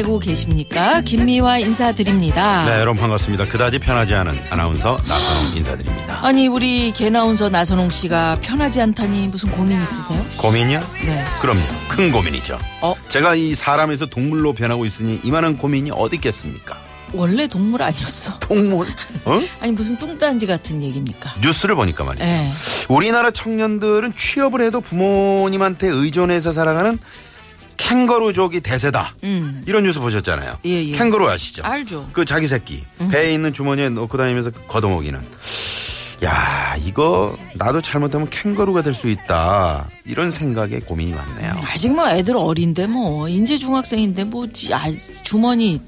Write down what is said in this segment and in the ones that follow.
보내고 계십니까? 김미화 인사드립니다. 네 여러분 반갑습니다 그다지 편하지 않은 아나운서 나선홍 인사드립니다 아니 우리 개나운서 나선홍 씨가 편하지 않다니 무슨 고민 있으세요? 고민이요? 네. 그럼요 큰 고민이죠 어 제가 이 사람에서 동물로 변하고 있으니 이만한 고민이 어디 있겠습니까 원래 동물 아니었어. 동물? 어? 아니 무슨 뚱딴지 같은 얘기입니까? 뉴스를 보니까 말이죠 네. 우리나라 청년들은 취업을 해도 부모님한테 의존해서 살아가는 캥거루족이 대세다 음. 이런 뉴스 보셨잖아요 예, 예. 캥거루 아시죠? 알죠. 그 자기 새끼 배에 있는 주머니에 넣고 다니면서 걷어먹이는 야 이거 나도 잘못하면 캥거루가 될 수 있다 이런 생각에 고민이 많네요 아직 뭐 애들 어린데 뭐 인제 중학생인데 뭐 지- 아, 주머니에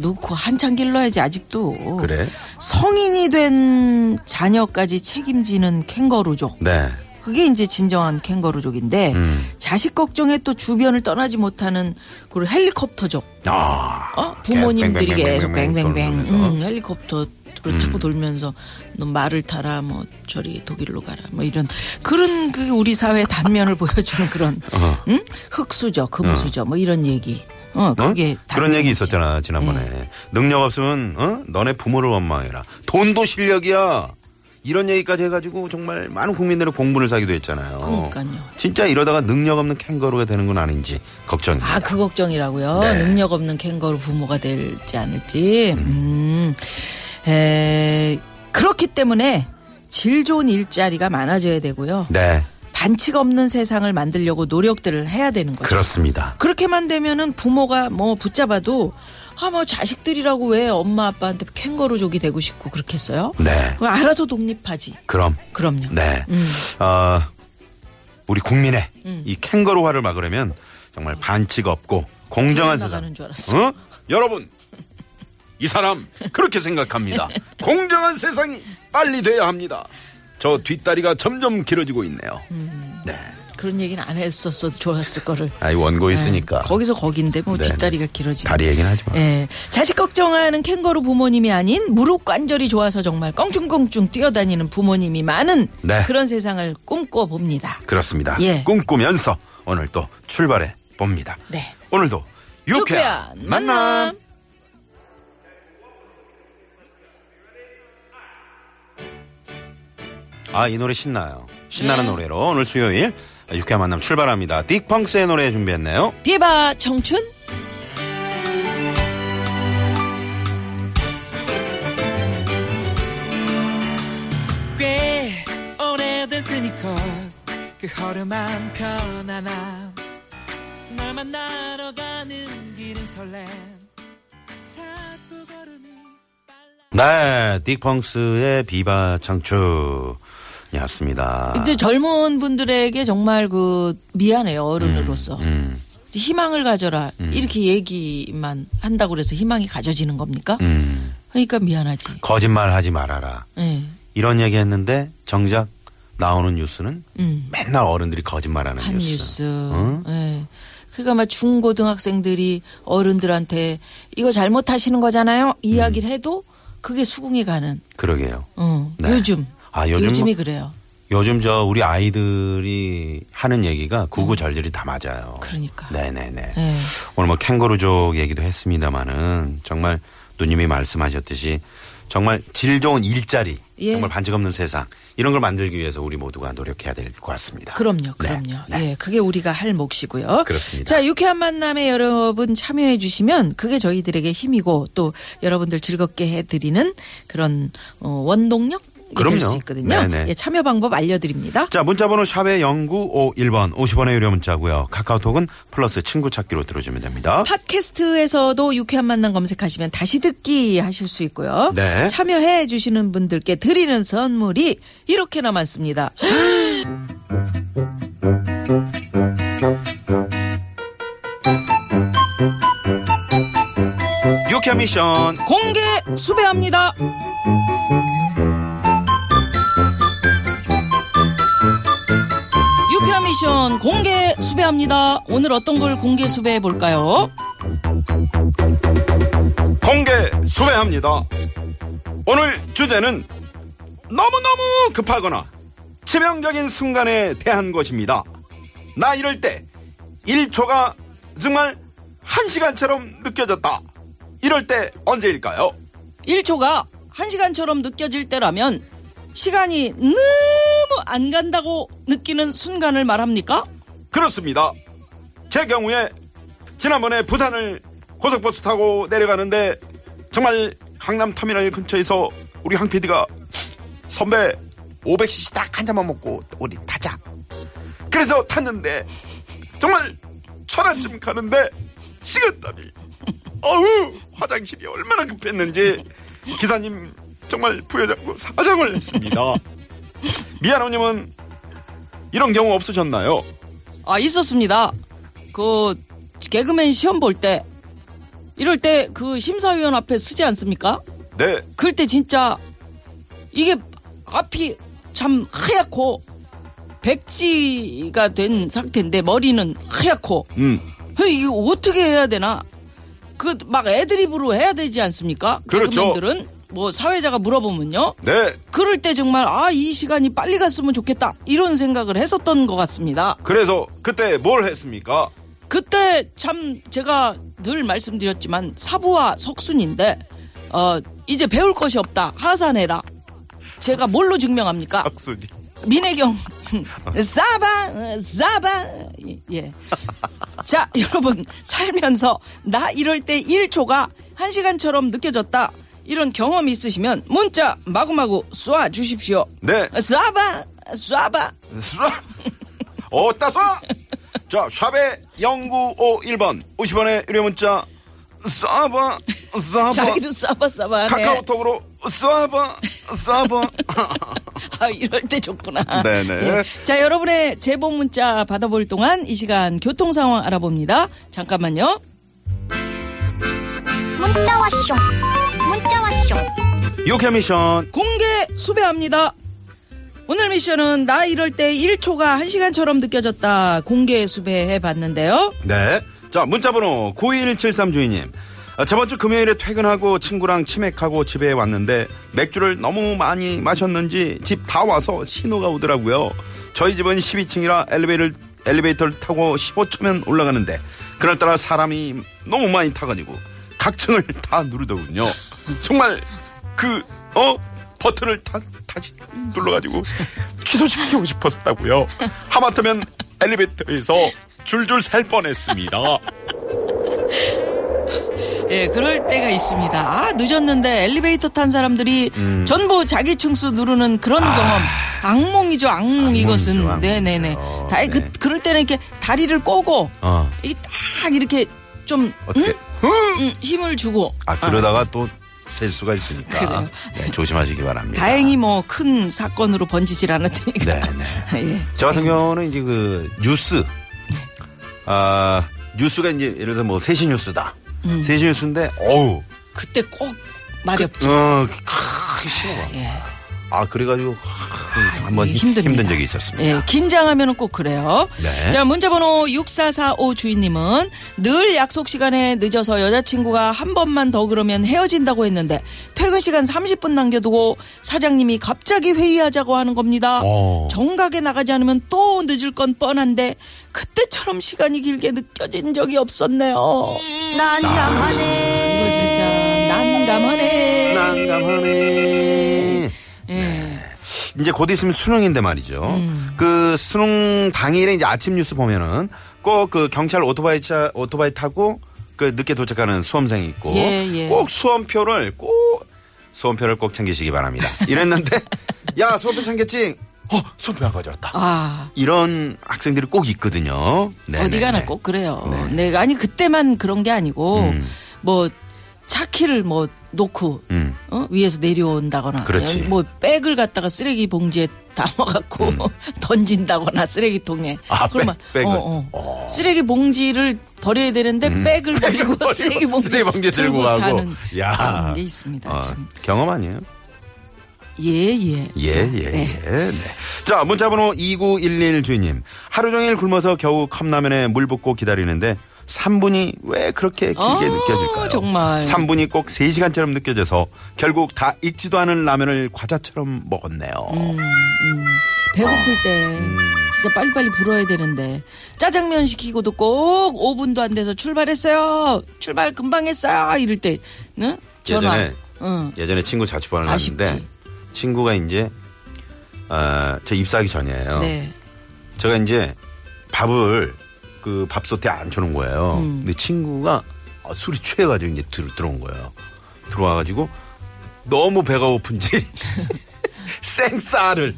놓고 한참 길러야지 아직도. 그래 성인이 된 자녀까지 책임지는 캥거루족. 네 그게 이제 진정한 캥거루족인데 음. 자식 걱정에 또 주변을 떠나지 못하는 그 헬리콥터족. 아, 어? 부모님들이 계속 뱅뱅뱅. 음, 헬리콥터를 타고 돌면서 너 말을 타라 뭐 저리 독일로 가라 뭐 이런 그런 그 우리 사회 단면을 보여주는 그런 어. 응? 흑수저 금수저 뭐 이런 얘기. 어 어? 그게 그런 얘기. 있었잖아 지난번에 네. 능력 없으면 어? 너네 부모를 원망해라 돈도 실력이야 이런 얘기까지 해가지고 정말 많은 국민들의 공분을 사기도 했잖아요 그러니까요. 진짜 이러다가 능력 없는 캥거루가 되는 건 아닌지 걱정입니다 아, 그 걱정이라고요. 네. 능력 없는 캥거루 부모가 될지 않을지. 음. 에, 그렇기 때문에 질 좋은 일자리가 많아져야 되고요. 네 반칙 없는 세상을 만들려고 노력들을 해야 되는 거죠. 그렇습니다 그렇게만 되면은 부모가 뭐 붙잡아도 아, 뭐 자식들이라고 왜 엄마 아빠한테 캥거루족이 되고 싶고 그렇겠어요? 네 알아서 독립하지. 그럼 그럼요. 네. 음. 어, 우리 국민의 이 캥거루화를 막으려면 정말 반칙 없고 공정한 세상. 줄 알았어. 어? 여러분, 이 사람 그렇게 생각합니다. 공정한 세상이 빨리 돼야 합니다. 저 뒷다리가 점점 길어지고 있네요. 음. 네. 그런 얘기는 안 했었어도 좋았을 거를. 아 이 원고 있으니까. 거기서 거긴데 뭐 네, 뒷다리가 길어지. 다리 얘기는 하지 마. 예. 자식 걱정하는 캥거루 부모님이 아닌 무릎 관절이 좋아서 정말 껑충껑충 뛰어다니는 부모님이 많은 네. 그런 세상을 꿈꿔 봅니다. 그렇습니다. 예. 꿈꾸면서 오늘 또 출발해 봅니다. 네. 오늘도 유쾌한 만남. 아, 이 노래 신나요. 신나는 네. 노래로 오늘 수요일 유쾌한 만남 출발합니다. 딕펑스의 노래 준비했네요. 비바 청춘. 꽤 오래된 스니커스 그 허름한 편안함 널 만나러 가는 길은 설렘 자꾸 걸음이 네, 딕펑스의 비바 청춘 이었습니다. 이제 젊은 분들에게 정말 그 미안해요 어른으로서 음, 희망을 가져라 이렇게 얘기만 한다고 그래서 희망이 가져지는 겁니까? 음. 그러니까 미안하지. 거짓말 하지 말아라. 예. 이런 얘기 했는데 정작 나오는 뉴스는 음. 맨날 어른들이 거짓말하는 한 뉴스. 응? 예. 그러니까 막 중고등학생들이 어른들한테 이거 잘못하시는 거잖아요. 이야기를 해도 그게 수긍이 가는. 그러게요. 어, 네. 요즘. 아, 요즘 뭐- 그래요. 요즘 저 우리 아이들이 하는 얘기가 구구절절이 다 맞아요. 그러니까. 네네네. 예. 오늘 뭐 캥거루족 얘기도 했습니다마는 정말 누님이 말씀하셨듯이 정말 질 좋은 일자리, 예. 정말 반칙 없는 세상 이런 걸 만들기 위해서 우리 모두가 노력해야 될 것 같습니다. 그럼요, 네, 그럼요. 네. 예, 그게 우리가 할 몫이고요. 그렇습니다. 자, 유쾌한 만남에 여러분 참여해 주시면 그게 저희들에게 힘이고 또 여러분들 즐겁게 해드리는 그런 어, 원동력 그럼요. 수 있거든요. 예, 참여 방법 알려드립니다. 자, 문자번호 샵의 0951번 50원의 유료 문자고요. 카카오톡은 플러스 친구 찾기로 들어주면 됩니다. 팟캐스트에서도 유쾌한 만남 검색하시면 다시 듣기 하실 수 있고요. 네. 참여해 주시는 분들께 드리는 선물이 이렇게나 많습니다. 유쾌 미션 공개 수배합니다. 미션 공개 수배합니다. 오늘 어떤 걸 공개 수배해 볼까요? 공개 수배합니다. 오늘 주제는 너무너무 급하거나 치명적인 순간에 대한 것입니다. 나 이럴 때 1초가 정말 1시간처럼 느껴졌다. 이럴 때 언제일까요? 1초가 1시간처럼 느껴질 때라면 시간이 너무 안 간다고 느끼는 순간을 말합니까? 그렇습니다. 제 경우에 지난번에 부산을 고속버스 타고 내려가는데 정말 강남 터미널 근처에서 우리 황 PD가 선배 500cc 딱 한 잔만 먹고 우리 타자. 그래서 탔는데 정말 천안쯤 가는데 식은땀이 어우 화장실이 얼마나 급했는지 기사님 정말 부여잡고 사정을 했습니다. 미안함님은 이런 경우 없으셨나요? 아, 있었습니다. 그, 개그맨 시험 볼 때, 이럴 때 그 심사위원 앞에 쓰지 않습니까? 네, 그럴 때 진짜, 이게 앞이 참 하얗고, 백지가 된 상태인데, 머리는 하얗고, 음, 이거 어떻게 해야 되나? 그, 막 애드립으로 해야 되지 않습니까? 그렇죠. 개그맨들은, 뭐, 사회자가 물어보면요. 네. 그럴 때 정말, 아, 이 시간이 빨리 갔으면 좋겠다. 이런 생각을 했었던 것 같습니다. 그래서 그때 뭘 했습니까? 그때 참 제가 늘 말씀드렸지만 사부와 석순인데 어 이제 배울 것이 없다 하산해라 제가 뭘로 증명합니까 박순이. 민혜경 싸바 싸바 예 자 여러분 살면서 나 이럴 때 1초가 1시간처럼 느껴졌다 이런 경험 있으시면 문자 마구마구 쏴 주십시오 네. 쏴봐 쏴봐 쏴. 어따 쏴. 자, 샵의 0951번 50원의 유료 문자 쏴봐 쏴봐 자기도 쏴봐 쏴봐 하네 카카오톡으로 쏴봐 쏴봐 아, 이럴 때 좋구나. 네네. 예. 자, 여러분의 제보 문자 받아볼 동안 이 시간 교통 상황 알아봅니다. 잠깐만요. 문자 왔쇼 왔쇼 유쾌 미션 공개 수배합니다. 오늘 미션은 나 이럴 때 1초가 1시간처럼 느껴졌다. 공개 수배해 봤는데요. 네. 자, 문자번호 9173 주인님. 아, 저번 주 금요일에 퇴근하고 친구랑 치맥하고 집에 왔는데 맥주를 너무 많이 마셨는지 집 다 와서 신호가 오더라고요. 저희 집은 12층이라 엘리베이터를, 엘리베이터를 타고 15초면 올라가는데 그날따라 사람이 너무 많이 타가지고 각층을 다 누르더군요. 정말 그, 어? 버튼을 다, 다시 눌러가지고 취소시키고 싶었다고요. 하마터면 엘리베이터에서 줄줄 살 뻔했습니다. 예, 그럴 때가 있습니다. 아, 늦었는데 엘리베이터 탄 사람들이 음. 전부 자기 층수 누르는 그런 경험. 악몽이죠, 악몽 아. 악몽이죠, 이것은. 악몽이죠. 네네네. 다, 네. 그, 그럴 때는 이렇게 다리를 꼬고, 어. 이딱 이렇게 좀 어떻게? 음, 힘을 주고. 아, 그러다가 또 셀 수가 있으니까. 네, 조심하시기 바랍니다. 다행히 뭐 큰 사건으로 번지질 않았으니까. 네, 네. 예. 저 같은 경우는 이제 그 뉴스. 아, 뉴스가 이제 예를 들어 뭐 세시 뉴스다. 음. 세시 뉴스인데, 어우. 그때 꼭 말이 없죠. 어, 크게 신호가. 예. 아, 그래가지고 크, 한번 이게 힘- 힘듭니다. 힘든 적이 있었습니다. 예, 긴장하면 꼭 그래요. 네. 자, 문자번호 6445 주인님은 늘 약속 시간에 늦어서 여자친구가 한 번만 더 그러면 헤어진다고 했는데 퇴근 시간 30분 남겨두고 사장님이 갑자기 회의하자고 하는 겁니다. 어. 정각에 나가지 않으면 또 늦을 건 뻔한데 그때처럼 시간이 길게 느껴진 적이 없었네요. 난감하네 이거 진짜 난감하네. 난감하네. 예. 이제 곧 있으면 수능인데 말이죠. 음. 그 수능 당일에 이제 아침 뉴스 보면은 꼭 그 경찰 오토바이 차 오토바이 타고 그 늦게 도착하는 수험생이 있고 예, 예. 꼭 수험표를 꼭 수험표를 꼭 챙기시기 바랍니다. 이랬는데 야 수험표 챙겼지? 어 수험표 안 가져왔다. 아. 이런 학생들이 꼭 있거든요. 네, 어디 네, 가나 네. 꼭 그래요. 네. 네. 아니 그때만 그런 게 아니고 음. 뭐 차키를 뭐 놓고 음. 어? 위에서 내려온다거나 그렇지. 뭐 백을 갖다가 쓰레기 봉지에 담아갖고 던진다거나 쓰레기통에 음. 아, 백, 백을. 어, 어. 쓰레기 봉지를 버려야 되는데 백을 버리고 쓰레기 봉지 쓰레기 봉지 들고 가고. 가는 야. 게 있습니다. 어, 참. 경험 아니에요? 예, 예. 예, 자, 예, 네. 예. 네. 자, 문자번호 2911 주인님. 하루 종일 굶어서 겨우 컵라면에 물 붓고 기다리는데 3분이 왜 그렇게 길게 아, 느껴질까요? 정말. 3분이 꼭 3시간처럼 느껴져서 결국 다 익지도 않은 라면을 과자처럼 먹었네요. 음. 배고플 때 음. 진짜 빨리빨리 불어야 되는데 짜장면 시키고도 꼭 5분도 안 돼서 출발했어요. 출발 금방 했어요. 이럴 때 응? 전화. 예전에 응. 예전에 친구 자취방을 갔는데. 친구가 이제 어, 저 입사하기 전이에요. 네. 제가 이제 밥을 그 밥솥에 앉혀놓은 거예요. 음. 근데 친구가 어, 술이 취해가지고 이제 들, 들어온 거예요. 들어와가지고 너무 배가 고픈지 생쌀을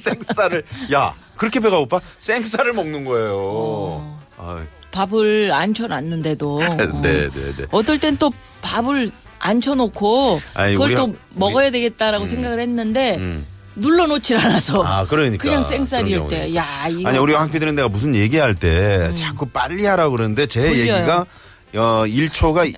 생쌀을 야 그렇게 배가 고파 생쌀을 먹는 거예요. 어. 아, 밥을 앉혀놨는데도 어. 네, 네, 네. 어떨 땐 또 밥을 앉혀놓고 아니, 그걸 우리 또 한- 먹어야 우리- 되겠다라고 음. 생각을 했는데 음. 눌러놓질 않아서 아, 그러니까. 그냥 그런 때. 야 이거 아니 우리 황 PD는 내가 무슨 얘기할 때 자꾸 빨리 하라고 그러는데 제 돌려요. 얘기가 어 1초가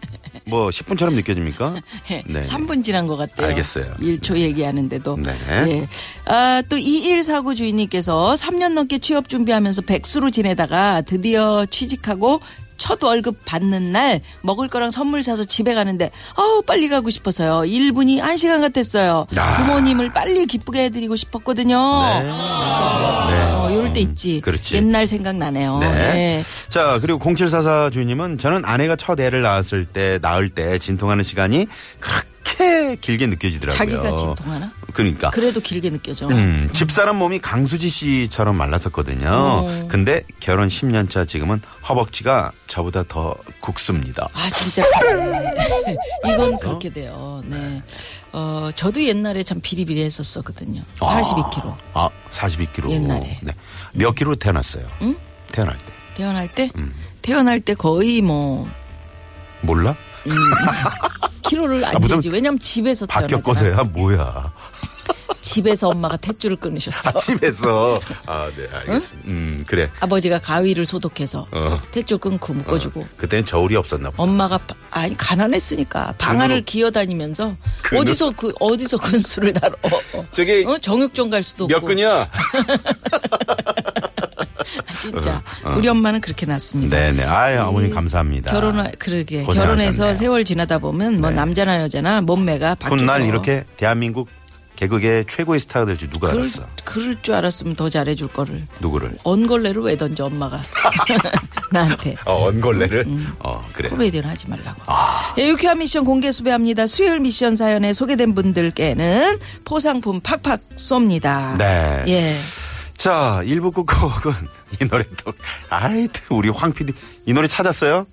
뭐 10분처럼 느껴집니까? 네. 네. 3분 지난 것 같아요. 알겠어요. 1초 얘기하는데도. 네. 예. 아, 또 2149 주인님께서 3년 넘게 취업 준비하면서 백수로 지내다가 드디어 취직하고 첫 월급 받는 날 먹을 거랑 선물 사서 집에 가는데 아우 빨리 가고 싶어서요. 1분이 1시간 같았어요. 아. 부모님을 빨리 기쁘게 해드리고 싶었거든요. 네. 진짜 네. 어, 이럴 때 음, 있지. 그렇지. 옛날 생각나네요. 네. 네. 자, 그리고 0744 주인님은 저는 아내가 첫 애를 낳았을 때, 낳을 때 진통하는 시간이 그렇게 길게 느껴지더라고요. 자기가 진통하나? 그러니까. 그래도 길게 느껴져. 음, 집사람 몸이 강수지 씨처럼 말랐었거든요. 음. 근데 결혼 10년 차 지금은 허벅지가 저보다 더 굵습니다. 아 진짜 그래. 이건 그렇게 돼요. 네. 어 저도 옛날에 참 비리비리했었었거든요. 42kg 아, 42kg. 옛날에. 네. 몇 킬로 태어났어요? 응? 태어날 때. 태어날 때 음. 태어날 때 거의 뭐 몰라? 키로를 안 아, 무슨 재지. 왜냐면 집에서 태어나잖아. 박격거세야 뭐야? 집에서 엄마가 탯줄을 끊으셨어. 집에서. 아, 네, 알겠습니다. 음, 그래. 아버지가 가위를 소독해서 어. 탯줄 끊고 묶어주고. 그때는 저울이 없었나 보다. 엄마가 바- 아니 가난했으니까 방 안을 기어다니면서 근으로- 어디서 그 어디서 근수를 다뤄 저기 어? 정육점 갈 수도 몇 없고 근이야? 진짜 어, 어. 우리 엄마는 그렇게 났습니다. 네네. 아유, 어머님 감사합니다. 결혼 그러게 고생하셨네요. 결혼해서 세월 지나다 보면 뭐 네. 남자나 여자나 몸매가 바뀌죠. 훗날 이렇게 대한민국 개그계 최고의 스타가 될줄 누가 그럴, 알았어? 그럴 줄 알았으면 더 잘해줄 거를 누구를? 언걸레로 왜 던져 엄마가 나한테 어, 언걸레를? 음. 어, 그래. 코미디는 하지 말라고. 아. 예, 유쾌한 미션 공개 수배합니다. 수요일 미션 사연에 소개된 분들께는 포상품 팍팍 쏩니다. 네. 예. 자, 1부 끝곡은 이 노래 또, 아이, 우리 황 PD 이 노래 찾았어요?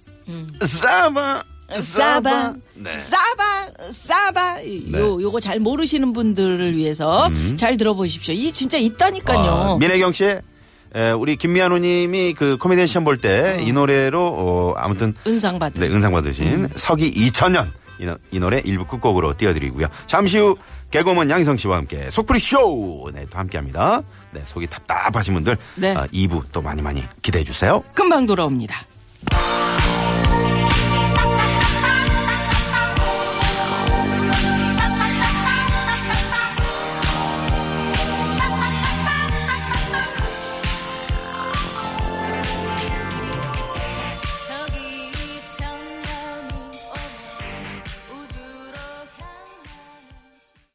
싸바, 싸바, 네. 싸바, 싸바. 요, 요거 잘 모르시는 분들을 위해서 잘 들어보십시오. 이 진짜 있다니까요. 아, 민혜경 씨의 에, 우리 김미아노 님이 그 코미디언 시험 볼 때이 노래로 어, 아무튼 은상 받은. 네, 은상 받으신 서기 2000년 이, 노- 이 노래 일부 끝곡으로 띄워드리고요. 잠시 후 개그맨 양희성 씨와 함께 속풀이 쇼! 네, 또 함께 합니다. 네, 속이 답답하신 분들 네. 아, 2부 또 많이 많이 기대해 주세요. 금방 돌아옵니다.